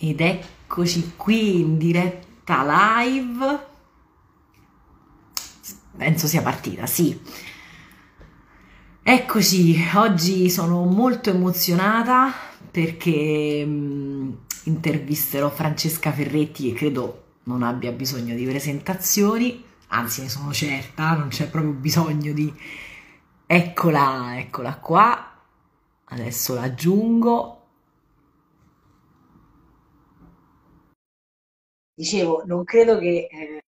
Ed eccoci qui in diretta live. Penso sia partita, sì. Eccoci, oggi sono molto emozionata perché mh, intervisterò Francesca Ferretti che credo non abbia bisogno di presentazioni, anzi ne sono certa, non c'è proprio bisogno di... Eccola, eccola qua, adesso l'aggiungo. Dicevo, non credo che eh,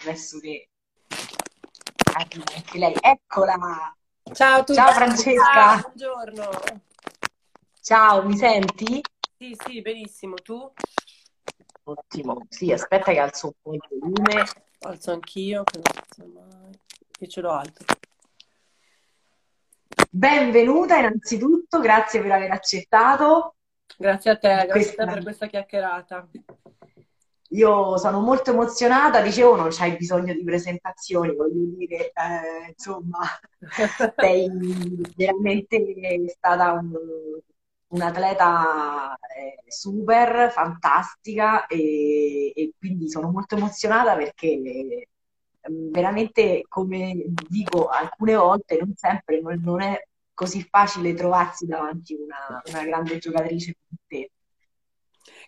adesso che anche lei, eccola! Ciao a tutti. Ciao Francesca! Ciao, buongiorno. Ciao, mi senti? Sì, sì, benissimo. Tu? Ottimo, sì, aspetta che alzo un po' il volume. Alzo anch'io, che non alzo mai. Io ce l'ho alto. Benvenuta innanzitutto, grazie per aver accettato. Grazie a te, grazie Questa- per questa chiacchierata. Io sono molto emozionata, dicevo, non c'hai bisogno di presentazioni, voglio dire, eh, insomma, sei veramente stata un, un'atleta eh, super, fantastica e, e quindi sono molto emozionata perché eh, veramente, come dico alcune volte, non sempre, non, non è così facile trovarsi davanti una, una grande giocatrice come te.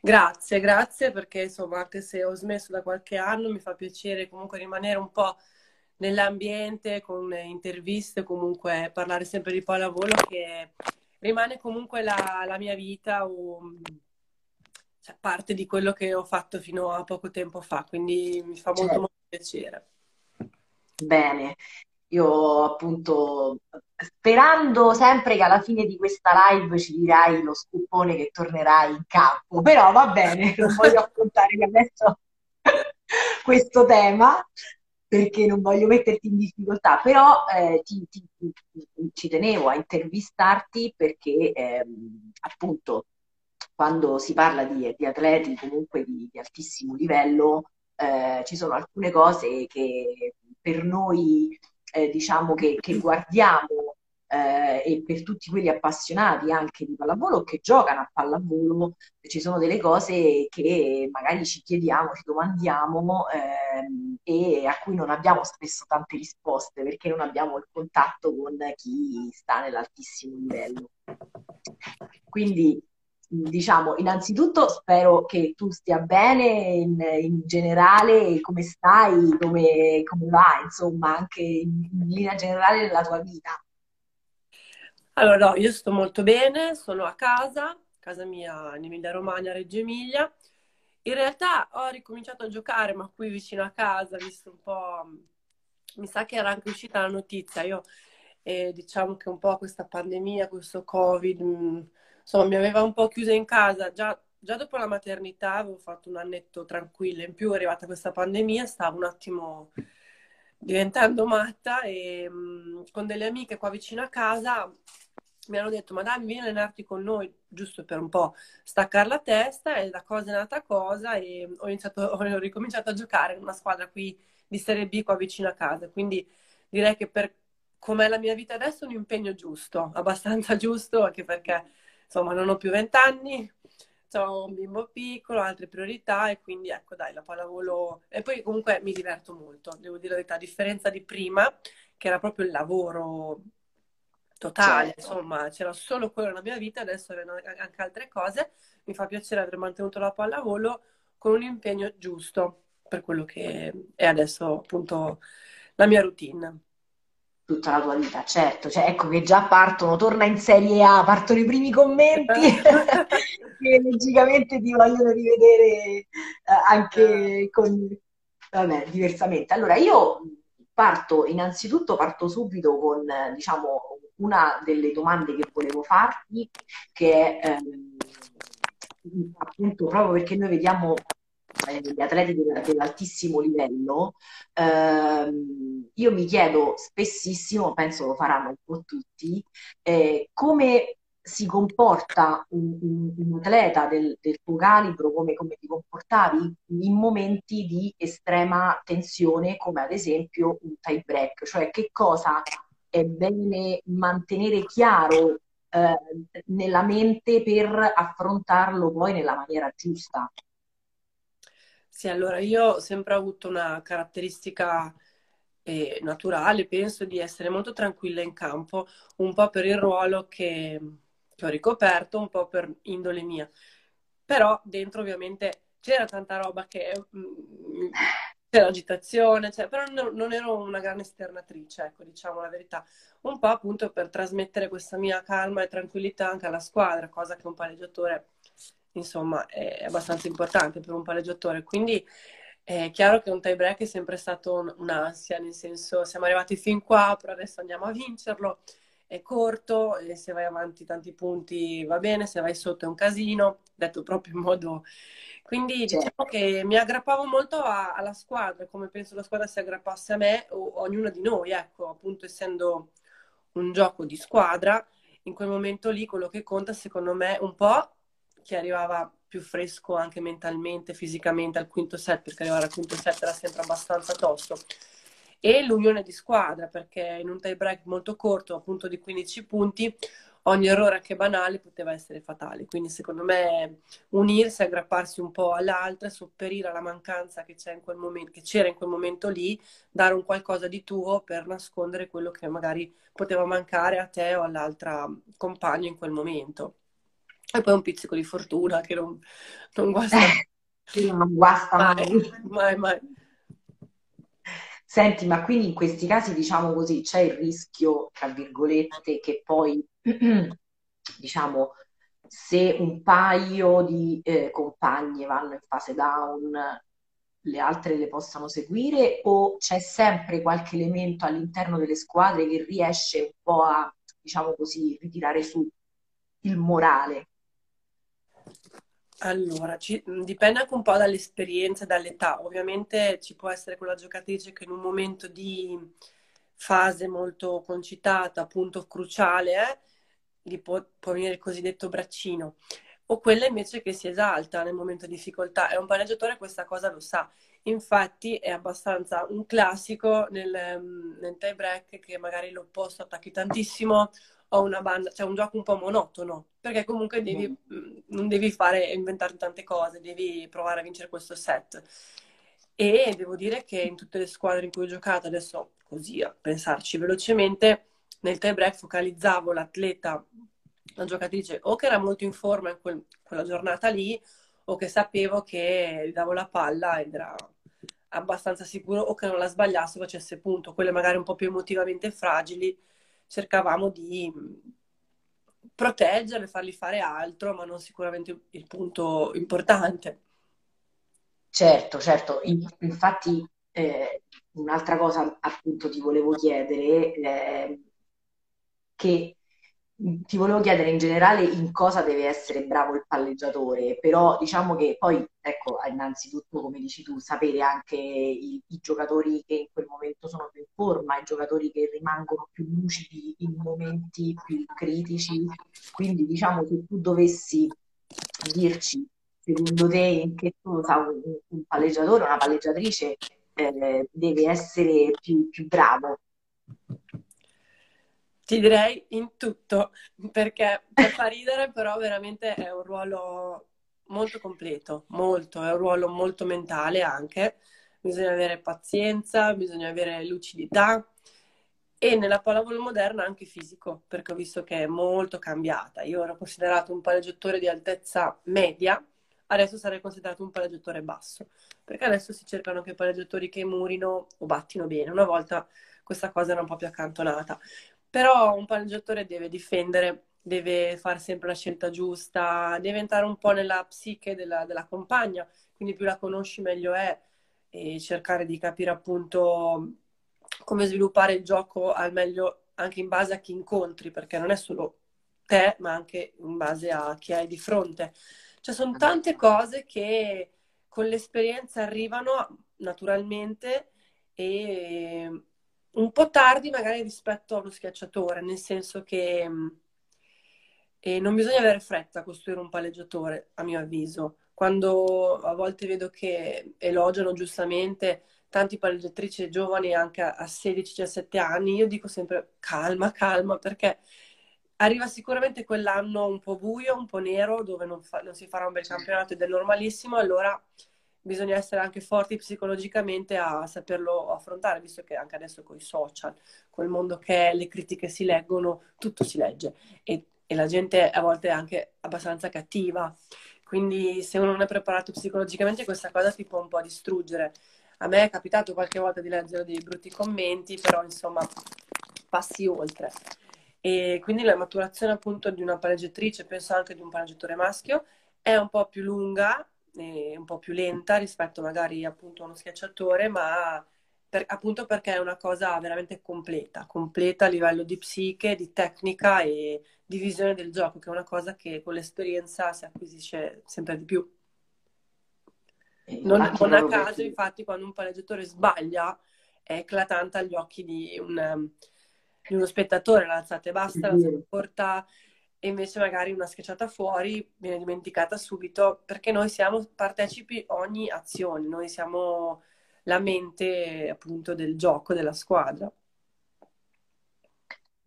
Grazie, grazie perché insomma, anche se ho smesso da qualche anno, mi fa piacere comunque rimanere un po' nell'ambiente con interviste, comunque parlare sempre di pallavolo che rimane comunque la, la mia vita o cioè, parte di quello che ho fatto fino a poco tempo fa, quindi mi fa molto Certo. molto piacere. Bene, io appunto sperando sempre che alla fine di questa live ci dirai lo scoopone che tornerai in campo, però va bene, non voglio affrontare adesso questo tema perché non voglio metterti in difficoltà, però eh, ti- ti- ti- ci tenevo a intervistarti perché ehm, appunto quando si parla di, di atleti comunque di, di altissimo livello, eh, ci sono alcune cose che per noi, eh, diciamo che, che guardiamo eh, e per tutti quelli appassionati anche di pallavolo che giocano a pallavolo, ci sono delle cose che magari ci chiediamo, ci domandiamo ehm, e a cui non abbiamo spesso tante risposte perché non abbiamo il contatto con chi sta nell'altissimo livello. Quindi, diciamo, innanzitutto spero che tu stia bene in, in generale, come stai, come, come va, insomma, anche in, in linea generale nella tua vita. Allora, no, io sto molto bene, sono a casa, casa mia in Emilia-Romagna, Reggio Emilia. In realtà ho ricominciato a giocare, ma qui vicino a casa, visto un po', mi sa che era anche uscita la notizia. Io, eh, diciamo che un po' questa pandemia, questo Covid, mh, insomma, mi aveva un po' chiusa in casa. Già, già dopo la maternità avevo fatto un annetto tranquillo, in più è arrivata questa pandemia, stavo un attimo diventando matta e mh, con delle amiche qua vicino a casa mi hanno detto, ma dai, vieni a allenarti con noi, giusto per un po' staccare la testa e da cosa è nata cosa e ho iniziato, ho ricominciato a giocare in una squadra qui di Serie B qua vicino a casa, quindi direi che per com'è la mia vita adesso è un impegno giusto, abbastanza giusto, anche perché insomma non ho più vent'anni, ho un bimbo piccolo, altre priorità e quindi ecco dai, la pallavolo e poi comunque mi diverto molto, devo dire la verità, a differenza di prima che era proprio il lavoro totale, Certo. insomma, c'era solo quello nella mia vita, adesso avendo anche altre cose, mi fa piacere aver mantenuto la pallavolo con un impegno giusto per quello che è adesso appunto la mia routine. Tutta la tua vita, certo, cioè, ecco che già partono, torna in Serie A, partono i primi commenti che logicamente ti vogliono rivedere eh, anche con, vabbè, diversamente. Allora, io parto, innanzitutto parto subito con, eh, diciamo, una delle domande che volevo farti, che è ehm, appunto proprio perché noi vediamo eh, gli atleti del- dell'altissimo livello, ehm, io mi chiedo spessissimo, penso lo faranno un po' tutti, eh, come si comporta un, un- un atleta del, del tuo calibro, come, come ti comportavi in momenti di estrema tensione, come ad esempio un tie break, cioè che cosa è bene mantenere chiaro eh, nella mente per affrontarlo poi nella maniera giusta. Sì, allora io ho sempre avuto una caratteristica eh, naturale, penso di essere molto tranquilla in campo, un po' per il ruolo che, che ho ricoperto, un po' per indole mia. Però dentro ovviamente c'era tanta roba che mh, mm, c'era agitazione, cioè, però non, non, ero una grande esternatrice, ecco, diciamo la verità. Un po' appunto per trasmettere questa mia calma e tranquillità anche alla squadra, cosa che un palleggiatore, insomma, è abbastanza importante per un palleggiatore. Quindi è chiaro che un tie break è sempre stato un, un'ansia, nel senso siamo arrivati fin qua, però adesso andiamo a vincerlo. È corto e se vai avanti tanti punti va bene, se vai sotto è un casino, detto proprio in modo quindi certo. diciamo che mi aggrappavo molto a, alla squadra, come penso la squadra si aggrappasse a me o ognuno di noi, ecco, appunto essendo un gioco di squadra, in quel momento lì quello che conta secondo me un po' chi arrivava più fresco anche mentalmente, fisicamente al quinto set, perché arrivare al quinto set era sempre abbastanza tosto, e l'unione di squadra, perché in un tie break molto corto, appunto di 15 punti, ogni errore anche banale poteva essere fatale. Quindi secondo me unirsi, aggrapparsi un po' all'altra, sopperire alla mancanza che, in momento, che c'era in quel momento lì, dare un qualcosa di tuo per nascondere quello che magari poteva mancare a te o all'altra compagno in quel momento. E poi un pizzico di fortuna che non, non guasta. Eh, non guasta mai. mai, mai. Senti, ma quindi in questi casi, diciamo così, c'è il rischio, tra virgolette, che poi diciamo, se un paio di eh, compagne vanno in fase down, le altre le possano seguire o c'è sempre qualche elemento all'interno delle squadre che riesce un po' a, diciamo così, ritirare su il morale? Allora, ci, dipende anche un po' dall'esperienza e dall'età. Ovviamente ci può essere quella giocatrice che in un momento di fase molto concitata, punto cruciale, eh, gli può, può venire il cosiddetto braccino, o quella invece che si esalta nel momento di difficoltà. E un palleggiatore questa cosa lo sa. Infatti è abbastanza un classico nel, mm, nel tie break che magari l'opposto attacchi tantissimo o una banda, cioè un gioco un po' monotono, perché comunque devi, mm. non devi fare inventare tante cose, devi provare a vincere questo set. E devo dire che in tutte le squadre in cui ho giocato, adesso così a pensarci velocemente, nel tie break focalizzavo l'atleta, la giocatrice, o che era molto in forma in quel, quella giornata lì, o che sapevo che gli davo la palla ed era abbastanza sicuro, o che non la sbagliasse, facesse punto. Quelle magari un po' più emotivamente fragili, cercavamo di proteggerle, fargli fare altro, ma non sicuramente il punto importante. Certo, certo. Infatti, eh, un'altra cosa appunto ti volevo chiedere, eh, che ti volevo chiedere in generale in cosa deve essere bravo il palleggiatore, però diciamo che poi, ecco, innanzitutto, come dici tu, sapere anche i, i, giocatori che in quel momento sono più in forma, i giocatori che rimangono più lucidi in momenti più critici. Quindi, diciamo, se tu dovessi dirci, secondo te, in che cosa un, un palleggiatore, una palleggiatrice eh, deve essere più, più bravo? Ti direi in tutto, perché per fa ridere, però veramente è un ruolo molto completo, molto, è un ruolo molto mentale anche. Bisogna avere pazienza, bisogna avere lucidità e nella pallavolo moderna anche fisico, perché ho visto che è molto cambiata. Io ero considerato un palleggiatore di altezza media, adesso sarei considerato un palleggiatore basso, perché adesso si cercano anche palleggiatori che murino o battino bene. Una volta questa cosa era un po' più accantonata. Però un palleggiatore deve difendere, deve fare sempre la scelta giusta, deve entrare un po' nella psiche della, della compagna, quindi più la conosci meglio è e cercare di capire appunto come sviluppare il gioco al meglio anche in base a chi incontri, perché non è solo te, ma anche in base a chi hai di fronte. Cioè sono tante cose che con l'esperienza arrivano naturalmente e un po' tardi magari rispetto allo schiacciatore, nel senso che eh, non bisogna avere fretta a costruire un palleggiatore, a mio avviso. Quando a volte vedo che elogiano giustamente tanti palleggiatrici giovani anche a 16-17 anni, io dico sempre calma, calma, perché arriva sicuramente quell'anno un po' buio, un po' nero, dove non, fa, non si farà un bel campionato ed è normalissimo, allora bisogna essere anche forti psicologicamente a saperlo affrontare, visto che anche adesso con i social, col mondo che è, le critiche si leggono, tutto si legge e, e la gente a volte è anche abbastanza cattiva. Quindi se uno non è preparato psicologicamente questa cosa ti può un po' distruggere. A me è capitato qualche volta di leggere dei brutti commenti, però insomma passi oltre. E quindi la maturazione appunto di una palleggiatrice, penso anche di un palleggiatore maschio, è un po' più lunga un po' più lenta rispetto magari appunto a uno schiacciatore, ma per, appunto perché è una cosa veramente completa, completa a livello di psiche, di tecnica e di visione del gioco, che è una cosa che con l'esperienza si acquisisce sempre di più. Non, non a caso, infatti, quando un palleggiatore sbaglia, è eclatante agli occhi di, un, di uno spettatore, l'alzata è bassa, l'alzata è corta, e invece magari una schiacciata fuori viene dimenticata subito perché noi siamo partecipi ogni azione, noi siamo la mente appunto del gioco della squadra.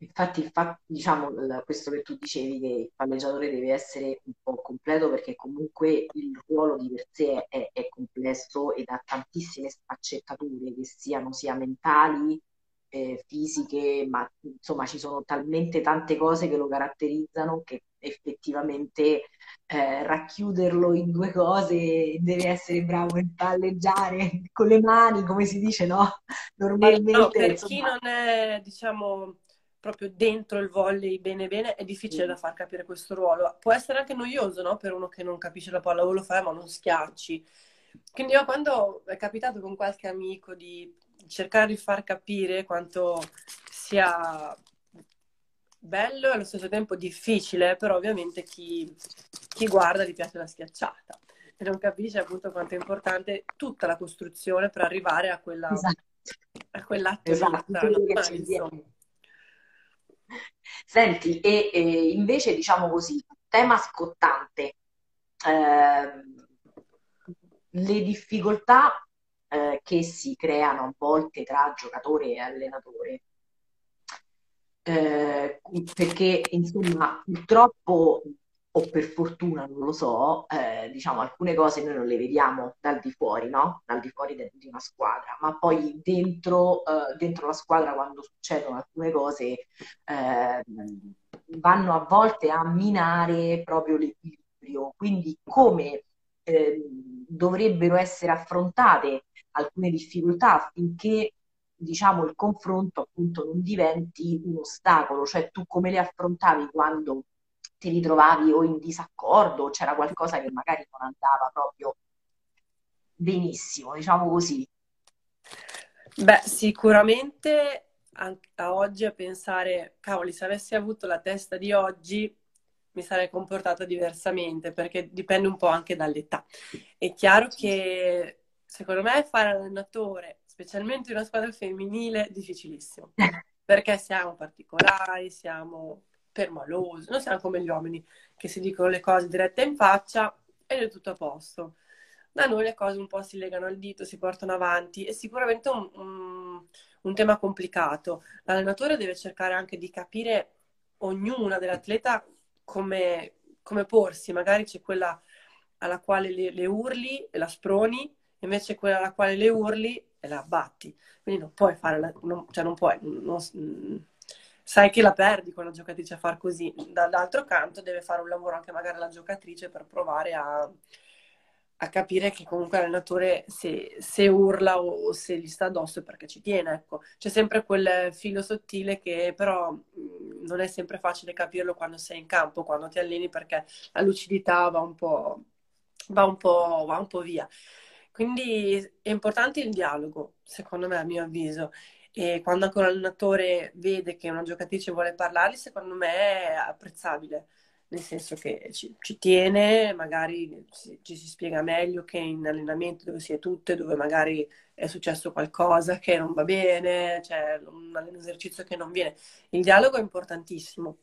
Infatti, infatti diciamo questo che tu dicevi che il palleggiatore deve essere un po' completo perché comunque il ruolo di per sé è, è complesso ed ha tantissime sfaccettature che siano sia mentali eh, fisiche, ma insomma ci sono talmente tante cose che lo caratterizzano che effettivamente eh, racchiuderlo in due cose deve essere bravo nel palleggiare con le mani, come si dice, no? Normalmente. No, per insomma... chi non è, diciamo, proprio dentro il volley bene bene, è difficile sì. da far capire questo ruolo. Può essere anche noioso, no? Per uno che non capisce la pallavolo, lo fai, ma non schiacci. Quindi io quando è capitato con qualche amico di cercare di far capire quanto sia bello e allo stesso tempo difficile, però ovviamente chi, chi guarda gli piace la schiacciata e non capisce appunto quanto è importante tutta la costruzione per arrivare a, quella, esatto. a quell'atto esatto, no? Senti, e, e, invece diciamo così, tema scottante, eh, le difficoltà che si creano a volte tra giocatore e allenatore. Eh, perché insomma purtroppo o per fortuna non lo so, eh, diciamo alcune cose noi non le vediamo dal di fuori, no? Dal di fuori de- di una squadra, ma poi dentro, eh, dentro, la squadra quando succedono alcune cose eh, vanno a volte a minare proprio l'equilibrio. Quindi come eh, dovrebbero essere affrontate alcune difficoltà affinché diciamo, il confronto appunto non diventi un ostacolo, cioè tu come le affrontavi quando ti ritrovavi o in disaccordo o c'era qualcosa che magari non andava proprio benissimo, diciamo così. Beh, sicuramente a oggi a pensare, cavoli, se avessi avuto la testa di oggi mi sarei comportata diversamente perché dipende un po' anche dall'età. È chiaro che secondo me fare allenatore, specialmente in una squadra femminile, è difficilissimo perché siamo particolari, siamo permalosi, non siamo come gli uomini che si dicono le cose dirette in faccia ed è tutto a posto. Da noi le cose un po' si legano al dito, si portano avanti, è sicuramente un, un, un tema complicato. L'allenatore deve cercare anche di capire ognuna dell'atleta come, come porsi, magari c'è quella alla quale le, le, urli e la sproni, invece quella alla quale le urli e la abbatti. Quindi non puoi fare, la, non, cioè non puoi, non, sai che la perdi con la giocatrice a far così. Dall'altro canto deve fare un lavoro anche magari la giocatrice per provare a, a capire che comunque l'allenatore se, se urla o, o, se gli sta addosso è perché ci tiene, ecco. C'è sempre quel filo sottile che però mh, non è sempre facile capirlo quando sei in campo, quando ti alleni perché la lucidità va un po', va un po', va un po via. Quindi è importante il dialogo, secondo me, a mio avviso. E quando anche un allenatore vede che una giocatrice vuole parlargli, secondo me è apprezzabile nel senso che ci, ci tiene, magari ci, ci, si spiega meglio che in allenamento dove si è tutte, dove magari è successo qualcosa che non va bene, c'è un, un esercizio che non viene. Il dialogo è importantissimo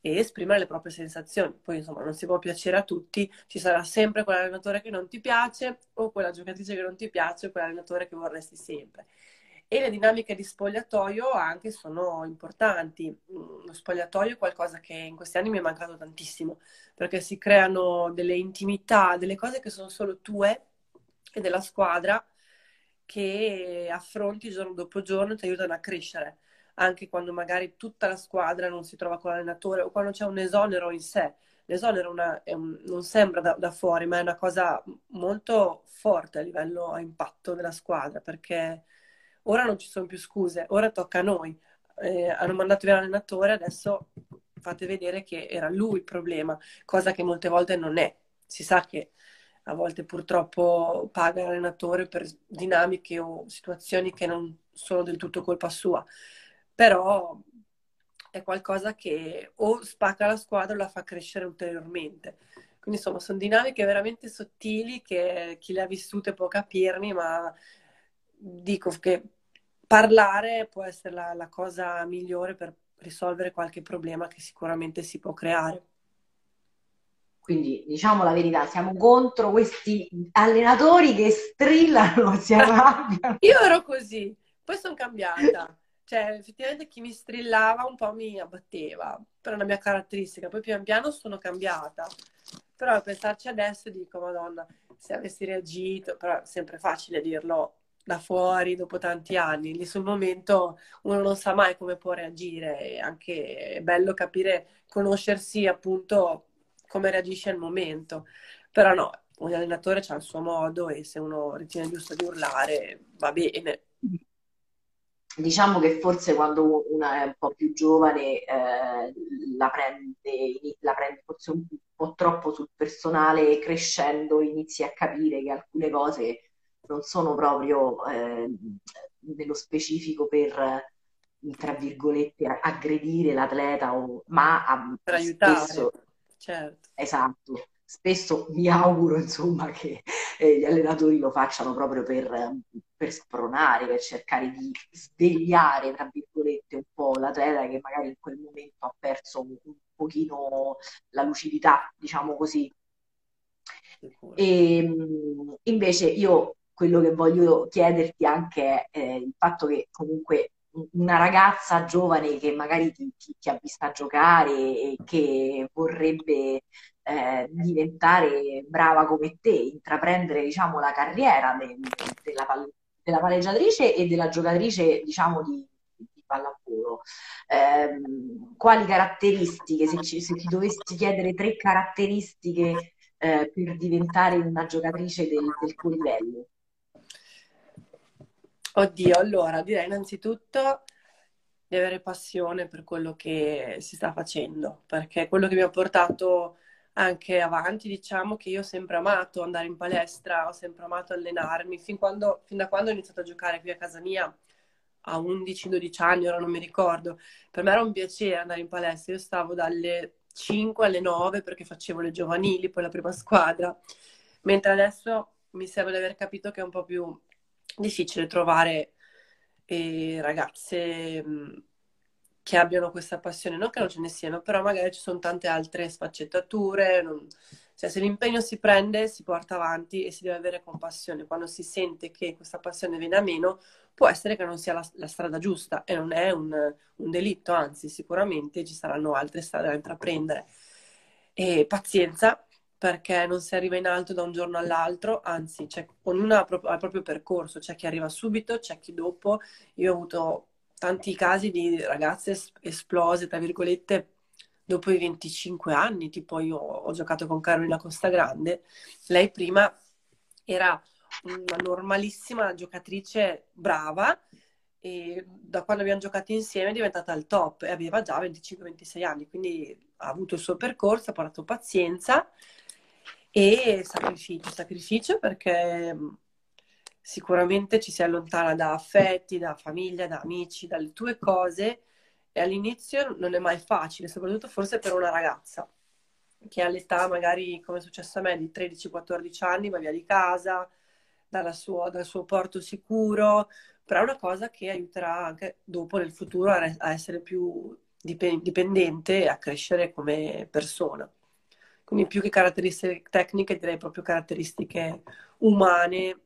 e esprimere le proprie sensazioni. Poi insomma non si può piacere a tutti, ci sarà sempre quell'allenatore che non ti piace o quella giocatrice che non ti piace o quell'allenatore che vorresti sempre. E le dinamiche di spogliatoio anche sono importanti. Mm, lo spogliatoio è qualcosa che in questi anni mi è mancato tantissimo, perché si creano delle intimità, delle cose che sono solo tue e della squadra che affronti giorno dopo giorno e ti aiutano a crescere, anche quando magari tutta la squadra non si trova con l'allenatore o quando c'è un esonero in sé. L'esonero una, un, non sembra da, da, fuori, ma è una cosa molto forte a livello a impatto della squadra, perché ora non ci sono più scuse, ora tocca a noi. Eh, hanno mandato via l'allenatore, adesso fate vedere che era lui il problema, cosa che molte volte non è. Si sa che a volte purtroppo paga l'allenatore per dinamiche o situazioni che non sono del tutto colpa sua, però è qualcosa che o spacca la squadra o la fa crescere ulteriormente. Quindi insomma sono dinamiche veramente sottili che chi le ha vissute può capirmi, ma dico che parlare può essere la, la cosa migliore per risolvere qualche problema che sicuramente si può creare. Quindi diciamo la verità, siamo contro questi allenatori che strillano, si arrabbiano. Io ero così, poi sono cambiata. Cioè, effettivamente chi mi strillava un po' mi abbatteva, per una mia caratteristica. Poi pian piano sono cambiata. Però a pensarci adesso dico, madonna, se avessi reagito, però è sempre facile dirlo da fuori dopo tanti anni, lì sul momento uno non sa mai come può reagire, è anche è bello capire, conoscersi appunto come reagisce al momento. Però no, un allenatore ha il suo modo e se uno ritiene giusto di urlare va bene. Diciamo che forse quando una è un po' più giovane eh, la, prende, la prende forse un po' troppo sul personale e crescendo inizi a capire che alcune cose non sono proprio eh, nello specifico per, tra virgolette, aggredire l'atleta, o, ma a, per aiutare. Spesso, certo. Esatto. Spesso mi auguro, insomma, che eh, gli allenatori lo facciano proprio per, per spronare, per cercare di svegliare, tra virgolette, un po' l'atleta che magari in quel momento ha perso un, un pochino la lucidità, diciamo così. E, ehm, invece io quello che voglio chiederti anche è eh, il fatto che comunque una ragazza giovane che magari ti, ti, ti ha vista giocare e che vorrebbe eh, diventare brava come te, intraprendere diciamo, la carriera de, della, della, palleggiatrice e della giocatrice diciamo, di, di pallavolo. Eh, quali caratteristiche, se, ci, se, ti dovessi chiedere tre caratteristiche eh, per diventare una giocatrice del, del tuo livello? Oddio, allora direi innanzitutto di avere passione per quello che si sta facendo, perché quello che mi ha portato anche avanti, diciamo che io ho sempre amato andare in palestra, ho sempre amato allenarmi, fin, quando, fin da quando ho iniziato a giocare qui a casa mia, a 11-12 anni, ora non mi ricordo, per me era un piacere andare in palestra, io stavo dalle 5 alle 9 perché facevo le giovanili, poi la prima squadra, mentre adesso mi sembra di aver capito che è un po' più difficile trovare eh, ragazze che abbiano questa passione, non che non ce ne siano, però magari ci sono tante altre sfaccettature, non... cioè, se l'impegno si prende, si porta avanti e si deve avere compassione. Quando si sente che questa passione viene a meno, può essere che non sia la, la strada giusta e non è un, un delitto, anzi sicuramente ci saranno altre strade da intraprendere. E pazienza, perché non si arriva in alto da un giorno all'altro, anzi, ognuno ha, il proprio percorso, c'è chi arriva subito, c'è chi dopo. Io ho avuto tanti casi di ragazze esplose, tra virgolette, dopo i 25 anni, tipo io ho giocato con Carolina Costa Grande, lei prima era una normalissima giocatrice brava e da quando abbiamo giocato insieme è diventata al top e aveva già 25-26 anni, quindi ha avuto il suo percorso, ha portato pazienza e sacrificio, sacrificio perché sicuramente ci si allontana da affetti, da famiglia, da amici, dalle tue cose e all'inizio non è mai facile, soprattutto forse per una ragazza che all'età magari, come è successo a me, di 13-14 anni, va via di casa, sua, dal suo porto sicuro, però è una cosa che aiuterà anche dopo nel futuro a, a essere più dipendente e a crescere come persona. Quindi più che caratteristiche tecniche direi proprio caratteristiche umane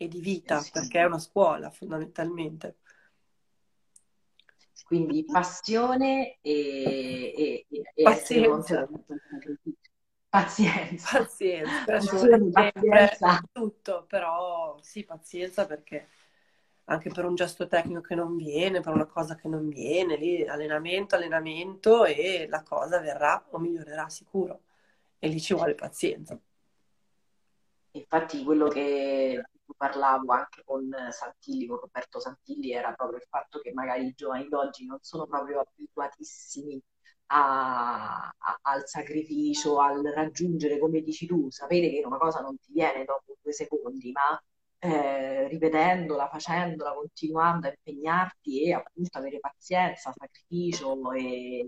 e di vita, sì. perché è una scuola fondamentalmente. Quindi passione e, e, e pazienza. Pazienza. Pazienza, pazienza, pazienza. tutto, però sì, pazienza perché anche per un gesto tecnico che non viene, per una cosa che non viene, lì allenamento, allenamento e la cosa verrà o migliorerà sicuro. E lì ci vuole pazienza. Infatti quello che parlavo anche con Santilli, con Roberto Santilli, era proprio il fatto che magari i giovani d'oggi non sono proprio abituatissimi a, a, al sacrificio, al raggiungere, come dici tu, sapere che una cosa non ti viene dopo due secondi, ma eh, ripetendola, facendola, continuando a impegnarti e appunto avere pazienza, sacrificio, e,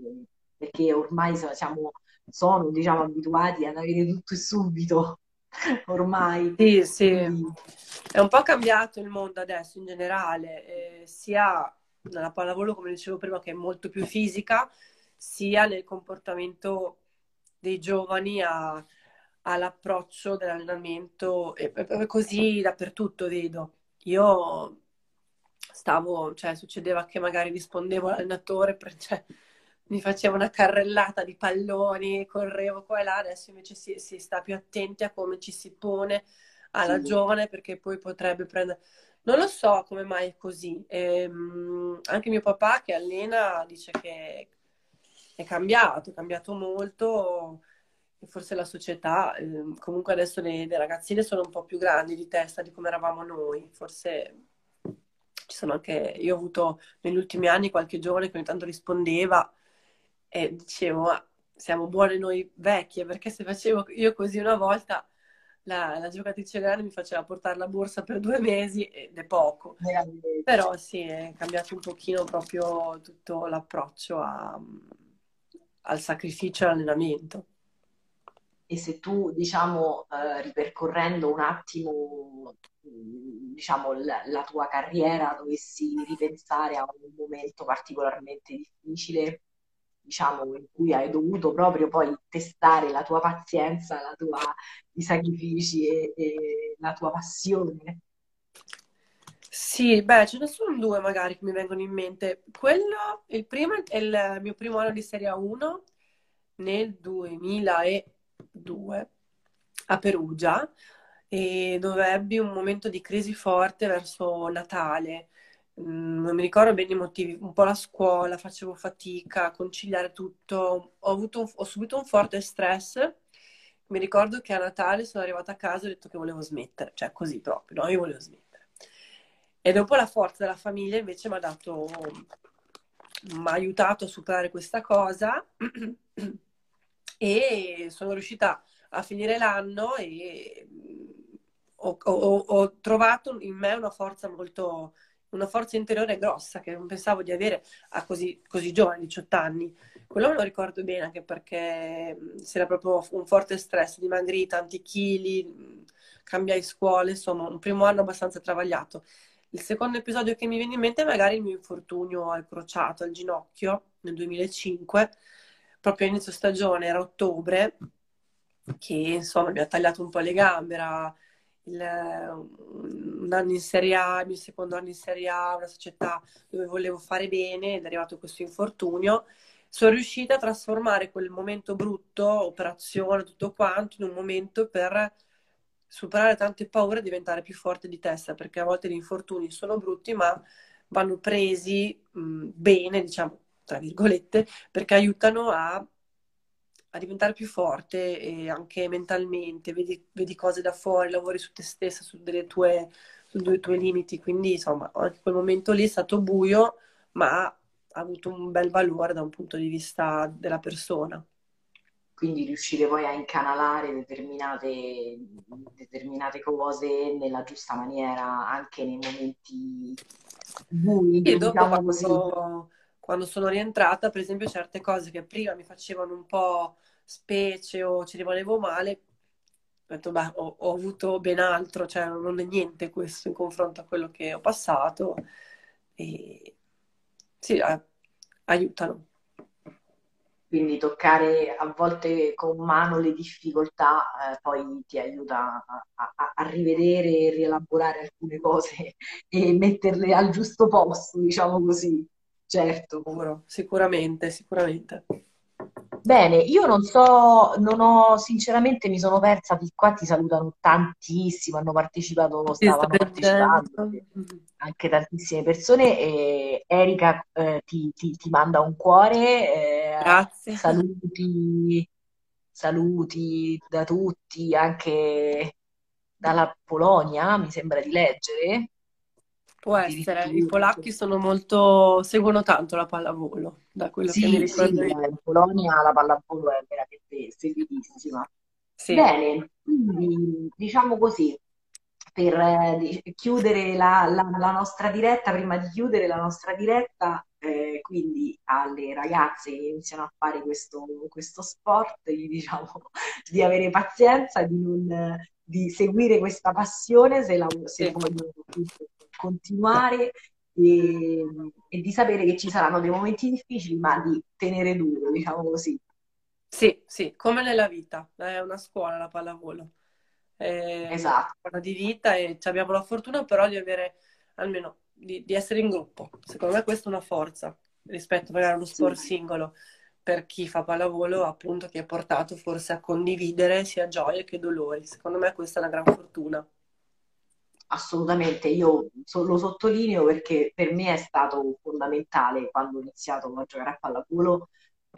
perché ormai siamo, sono diciamo, abituati ad avere tutto e subito, ormai. Sì, sì, è un po' cambiato il mondo adesso in generale, eh, sia nella pallavolo, come dicevo prima, che è molto più fisica, sia nel comportamento dei giovani a all'approccio dell'allenamento e, e così dappertutto vedo. Io stavo, cioè succedeva che magari rispondevo all'allenatore, cioè, mi faceva una carrellata di palloni, correvo qua e là, adesso invece si, si sta più attenti a come ci si pone alla sì. giovane perché poi potrebbe prendere... Non lo so come mai è così. E, um, anche mio papà che allena dice che è cambiato, è cambiato molto forse la società, eh, comunque adesso le, le, ragazzine sono un po' più grandi di testa di come eravamo noi, forse ci sono anche, io ho avuto negli ultimi anni qualche giovane che ogni tanto rispondeva e dicevo, ma siamo buone noi vecchie, perché se facevo io così una volta la, la giocatrice grande mi faceva portare la borsa per due mesi ed è poco. Però sì, è cambiato un pochino proprio tutto l'approccio a, al sacrificio e all'allenamento. E se tu, diciamo, eh, ripercorrendo un attimo, diciamo, la, la, tua carriera, dovessi ripensare a un momento particolarmente difficile, diciamo, in cui hai dovuto proprio poi testare la tua pazienza, la tua, i sacrifici e, e la tua passione. Sì, beh, ce ne sono due magari che mi vengono in mente. Quello, il primo è il mio primo anno di Serie 1 nel 2000 e 2 a Perugia e dove ebbi un momento di crisi forte verso Natale. Mm, non mi ricordo bene i motivi, un po' la scuola, facevo fatica a conciliare tutto, ho, avuto ho subito un forte stress. Mi ricordo che a Natale sono arrivata a casa e ho detto che volevo smettere, cioè così proprio, no? Io volevo smettere. E dopo la forza della famiglia invece mi ha dato, mi ha aiutato a superare questa cosa e sono riuscita a finire l'anno e mm, ho, ho, ho trovato in me una forza molto, una forza interiore grossa che non pensavo di avere a così, così giovane, 18 anni. Quello me lo ricordo bene anche perché c'era proprio un forte stress, dimagrì tanti chili, cambiai scuole, insomma un primo anno abbastanza travagliato. Il secondo episodio che mi viene in mente è magari il mio infortunio al crociato, al ginocchio, nel 2005, proprio a inizio stagione, era ottobre, che insomma mi ha tagliato un po' le gambe, era il, un anno in Serie A, il mio secondo anno in Serie A, una società dove volevo fare bene ed è arrivato questo infortunio. Sono riuscita a trasformare quel momento brutto, operazione, tutto quanto, in un momento per superare tante paure e diventare più forte di testa, perché a volte gli infortuni sono brutti, ma vanno presi mh, bene, diciamo, tra virgolette, perché aiutano a, a diventare più forte e anche mentalmente, vedi, vedi, cose da fuori, lavori su te stessa, su delle tue, su dei tuoi limiti, quindi insomma anche quel momento lì è stato buio, ma ha avuto un bel valore da un punto di vista della persona quindi riuscire poi a incanalare determinate, determinate, cose nella giusta maniera anche nei momenti bui. E dopo diciamo quando, quando sono rientrata, per esempio, certe cose che prima mi facevano un po' specie o ci rimanevo male, ho detto, beh, ho, ho avuto ben altro, cioè non è niente questo in confronto a quello che ho passato. E sì, eh, aiutano. quindi toccare a volte con mano le difficoltà eh, poi ti aiuta a, a, a, rivedere e rielaborare alcune cose e metterle al giusto posto, diciamo così. Certo. Sicuramente, sicuramente. Bene, io non so, non ho, sinceramente mi sono persa, di qua ti salutano tantissimo, hanno partecipato, stavano partecipando anche tantissime persone e Erika eh, ti, ti, ti, manda un cuore, eh, Grazie. Saluti, saluti da tutti, anche dalla Polonia, mi sembra di leggere. Può essere, i polacchi sono molto, seguono tanto la pallavolo, da quello sì, che mi ricordo sì, in Polonia la pallavolo è veramente seguitissima. Sì. Bene, quindi diciamo così, per eh, chiudere la, la, la, nostra diretta, prima di chiudere la nostra diretta, eh, quindi alle ragazze che iniziano a fare questo, questo sport, gli diciamo di avere pazienza, di, non, di seguire questa passione se, la, se vogliono continuare e, e, di sapere che ci saranno dei momenti difficili, ma di tenere duro, diciamo così. Sì, sì, come nella vita, è una scuola la pallavolo. È esatto. una di vita e abbiamo la fortuna però di avere almeno di, di, essere in gruppo. Secondo me questa è una forza rispetto magari allo sport sì. singolo per chi fa pallavolo, appunto, che è portato forse a condividere sia gioie che dolori. Secondo me questa è una gran fortuna assolutamente, io lo sottolineo perché per me è stato fondamentale quando ho iniziato a giocare a pallavolo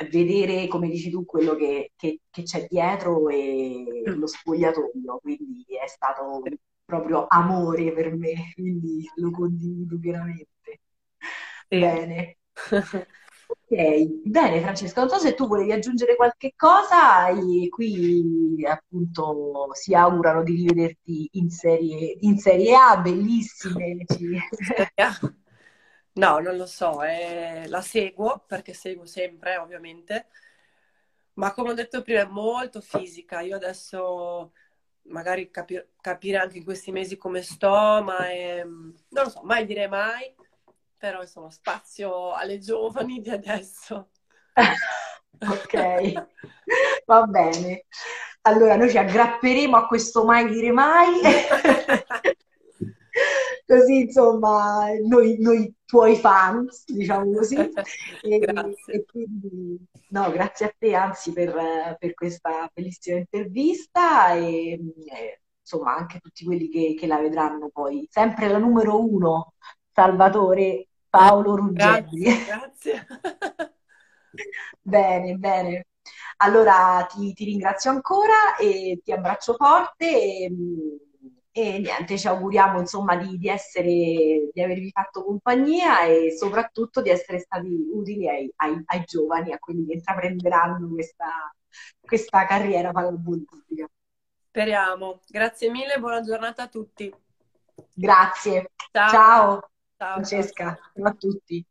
vedere, come dici tu, quello che, che, che c'è dietro e mm. lo spogliatoio, quindi è stato proprio amore per me, quindi lo condivido pienamente. Sì. Bene. Ok, bene Francesca, non so se tu volevi aggiungere qualche cosa e qui appunto si augurano di rivederti in serie, in serie A, bellissime. No, non lo so, eh, la seguo perché seguo sempre ovviamente, ma come ho detto prima è molto fisica, io adesso magari capi- capire anche in questi mesi come sto, ma è, non lo so, mai dire mai però insomma spazio alle giovani di adesso. ok, va bene. Allora noi ci aggrapperemo a questo mai dire mai. così insomma noi, noi, tuoi fans diciamo così e, grazie. E quindi, no, grazie a te anzi per, per questa bellissima intervista e, e, insomma anche tutti quelli che, che, la vedranno poi sempre la numero uno Salvatore Paolo Ruggelli. Grazie, grazie. bene, bene. Allora ti, ti, ringrazio ancora e ti abbraccio forte e, e niente, ci auguriamo insomma di, di, essere, di avervi fatto compagnia e soprattutto di essere stati utili ai, ai, ai giovani, a quelli che intraprenderanno questa, questa carriera pallavolitica. Speriamo. Grazie mille, buona giornata a tutti. Grazie. Ciao. Ciao Francesca, ciao a tutti.